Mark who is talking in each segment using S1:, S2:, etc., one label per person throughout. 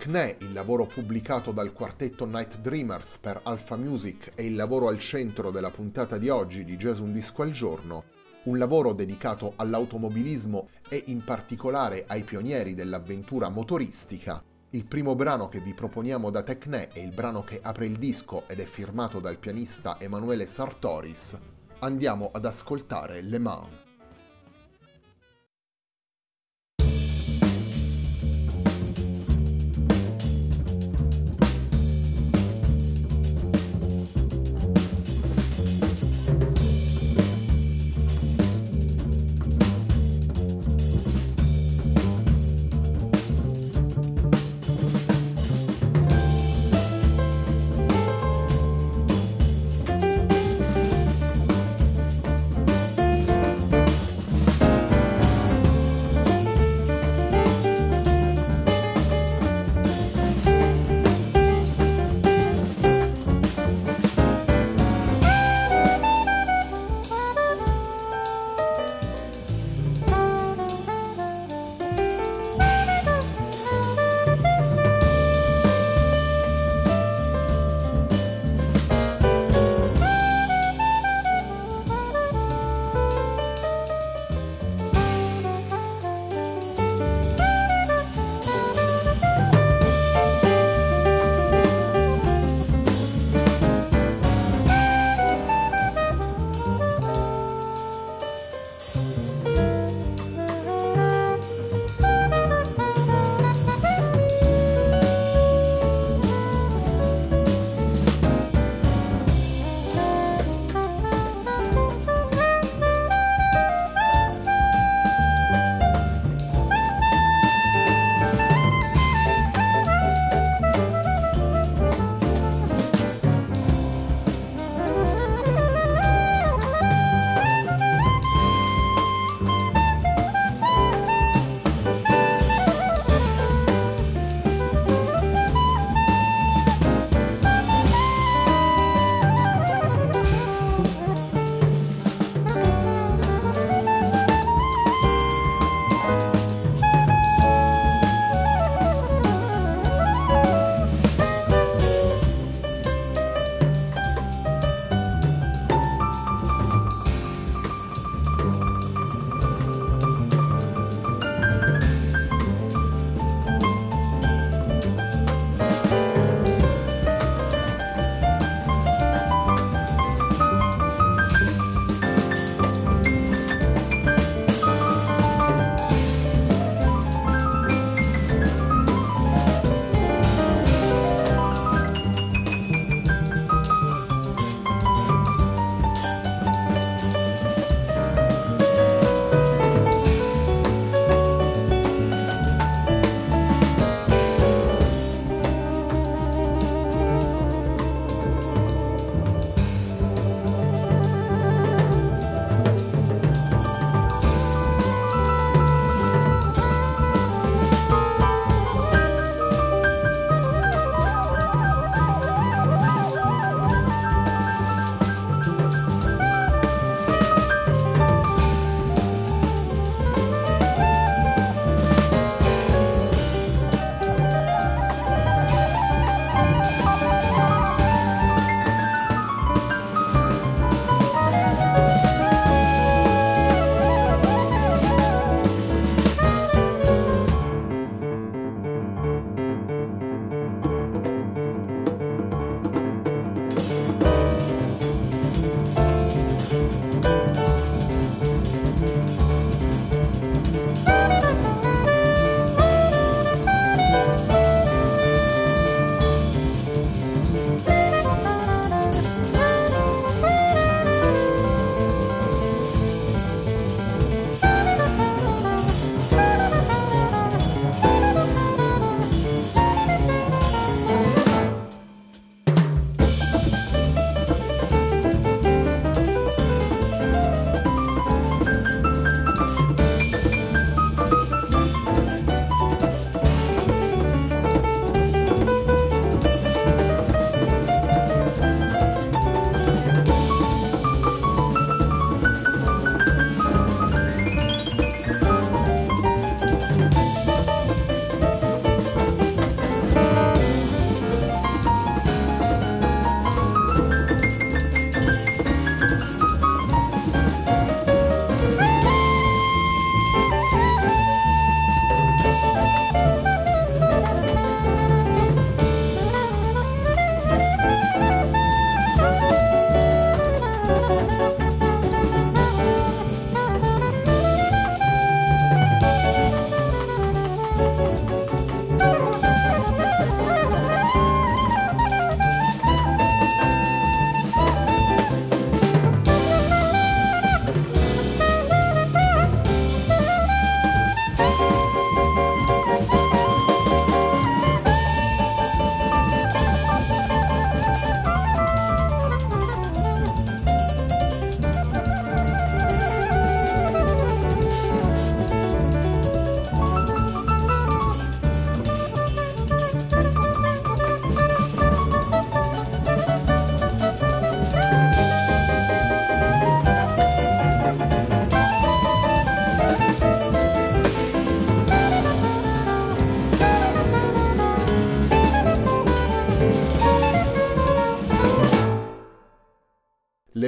S1: Tecne, il lavoro pubblicato dal quartetto Night Dreamers per Alpha Music è il lavoro al centro della puntata di oggi di Jazz Un Disco al Giorno, un lavoro dedicato all'automobilismo e in particolare ai pionieri dell'avventura motoristica. Il primo brano che vi proponiamo da Tecne è il brano che apre il disco ed è firmato dal pianista Emanuele Sartoris. Andiamo ad ascoltare Le Mans.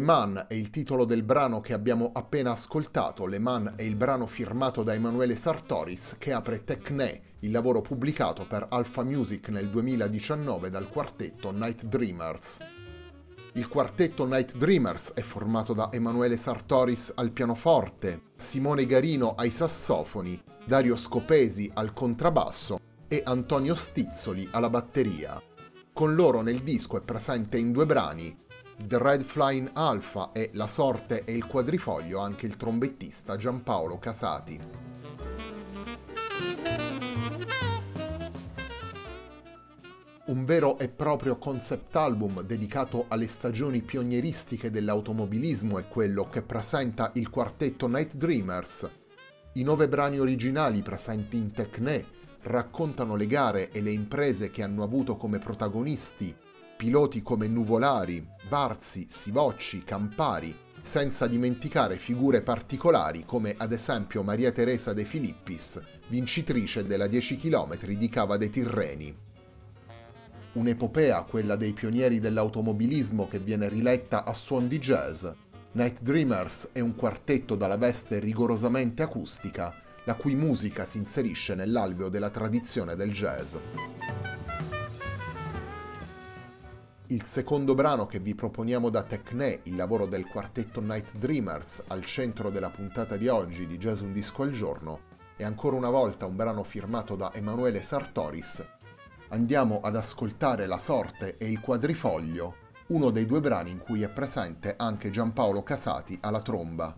S1: Le Man è il titolo del brano che abbiamo appena ascoltato. Le Man è il brano firmato da Emanuele Sartoris che apre Tecne, il lavoro pubblicato per Alpha Music nel 2019 dal quartetto Night Dreamers. Il quartetto Night Dreamers è formato da Emanuele Sartoris al pianoforte, Simone Garino ai sassofoni, Dario Scopesi al contrabbasso e Antonio Stizzoli alla batteria. Con loro nel disco è presente in due brani The Red Flying Alpha e La sorte e il quadrifoglio anche il trombettista Giampaolo Casati. Un vero e proprio concept album dedicato alle stagioni pionieristiche dell'automobilismo è quello che presenta il quartetto Night Dreamers. I nove brani originali presenti in Tecne raccontano le gare e le imprese che hanno avuto come protagonisti piloti come Nuvolari, Varzi, Sivocci, Campari, senza dimenticare figure particolari come ad esempio Maria Teresa De Filippis, vincitrice della 10 km di Cava dei Tirreni. Un'epopea, quella dei pionieri dell'automobilismo che viene riletta a suon di jazz. Night Dreamers è un quartetto dalla veste rigorosamente acustica, la cui musica si inserisce nell'alveo della tradizione del jazz. Il secondo brano che vi proponiamo da Tecne, il lavoro del quartetto Night Dreamers, al centro della puntata di oggi di Jazz Un Disco al Giorno, è ancora una volta un brano firmato da Emanuele Sartoris. Andiamo ad ascoltare La sorte e il quadrifoglio, uno dei due brani in cui è presente anche Giampaolo Casati alla tromba.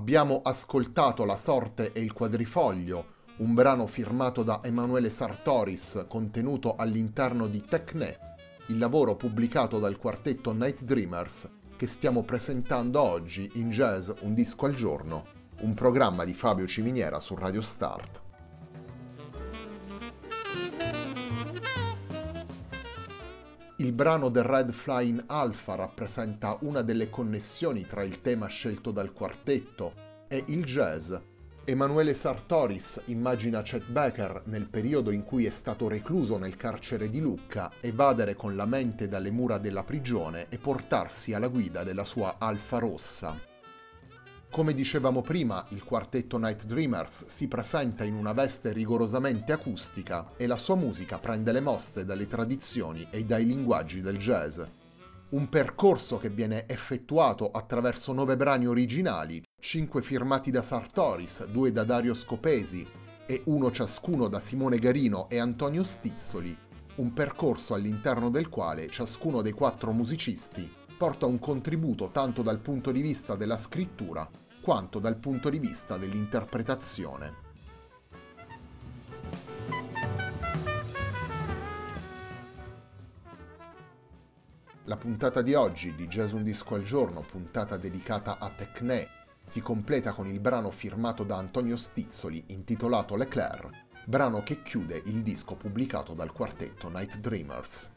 S1: Abbiamo ascoltato La sorte e il quadrifoglio, un brano firmato da Emanuele Sartoris contenuto all'interno di Tecne, il lavoro pubblicato dal quartetto Night Dreamers che stiamo presentando oggi in Jazz Un disco al giorno, un programma di Fabio Ciminiera su Radio Start. Il brano The Red Flying Alpha rappresenta una delle connessioni tra il tema scelto dal quartetto e il jazz. Emanuele Sartoris immagina Chet Baker nel periodo in cui è stato recluso nel carcere di Lucca evadere con la mente dalle mura della prigione e portarsi alla guida della sua Alfa Rossa. Come dicevamo prima, il quartetto Night Dreamers si presenta in una veste rigorosamente acustica e la sua musica prende le mosse dalle tradizioni e dai linguaggi del jazz. Un percorso che viene effettuato attraverso nove brani originali, cinque firmati da Sartoris, due da Dario Scopesi e uno ciascuno da Simone Garino e Antonio Stizzoli, un percorso all'interno del quale ciascuno dei quattro musicisti porta un contributo tanto dal punto di vista della scrittura quanto dal punto di vista dell'interpretazione. La puntata di oggi di Jazz Un Disco al Giorno, puntata dedicata a Tecne, si completa con il brano firmato da Antonio Stizzoli intitolato Leclerc, brano che chiude il disco pubblicato dal quartetto Night Dreamers.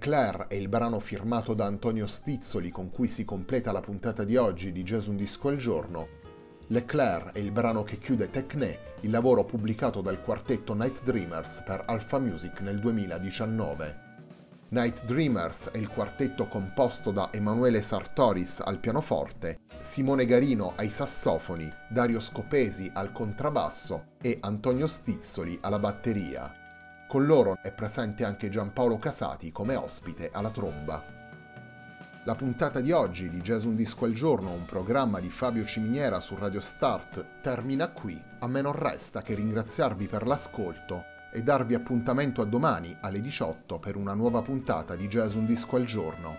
S1: Leclerc è il brano firmato da Antonio Stizzoli con cui si completa la puntata di oggi di Jazz Un Disco al Giorno. Leclerc è il brano che chiude Tecne, il lavoro pubblicato dal quartetto Night Dreamers per Alpha Music nel 2019. Night Dreamers è il quartetto composto da Emanuele Sartoris al pianoforte, Simone Garino ai sassofoni, Dario Scopesi al contrabbasso e Antonio Stizzoli alla batteria. Con loro è presente anche Giampaolo Casati come ospite alla tromba. La puntata di oggi di Jazz Un Disco al Giorno, un programma di Fabio Ciminiera su Radio Start, termina qui. A me non resta che ringraziarvi per l'ascolto e darvi appuntamento a domani alle 18 per una nuova puntata di Jazz Un Disco al Giorno.